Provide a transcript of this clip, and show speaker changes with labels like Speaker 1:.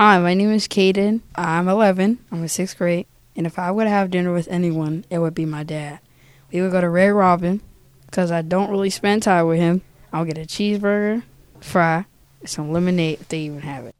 Speaker 1: Hi, my name is Cayden. I'm 11. I'm in sixth grade. And if I were to have dinner with anyone, it would be my dad. We would go to Red Robin because I don't really spend time with him. I'll get a cheeseburger, fry, and some lemonade if they even have it.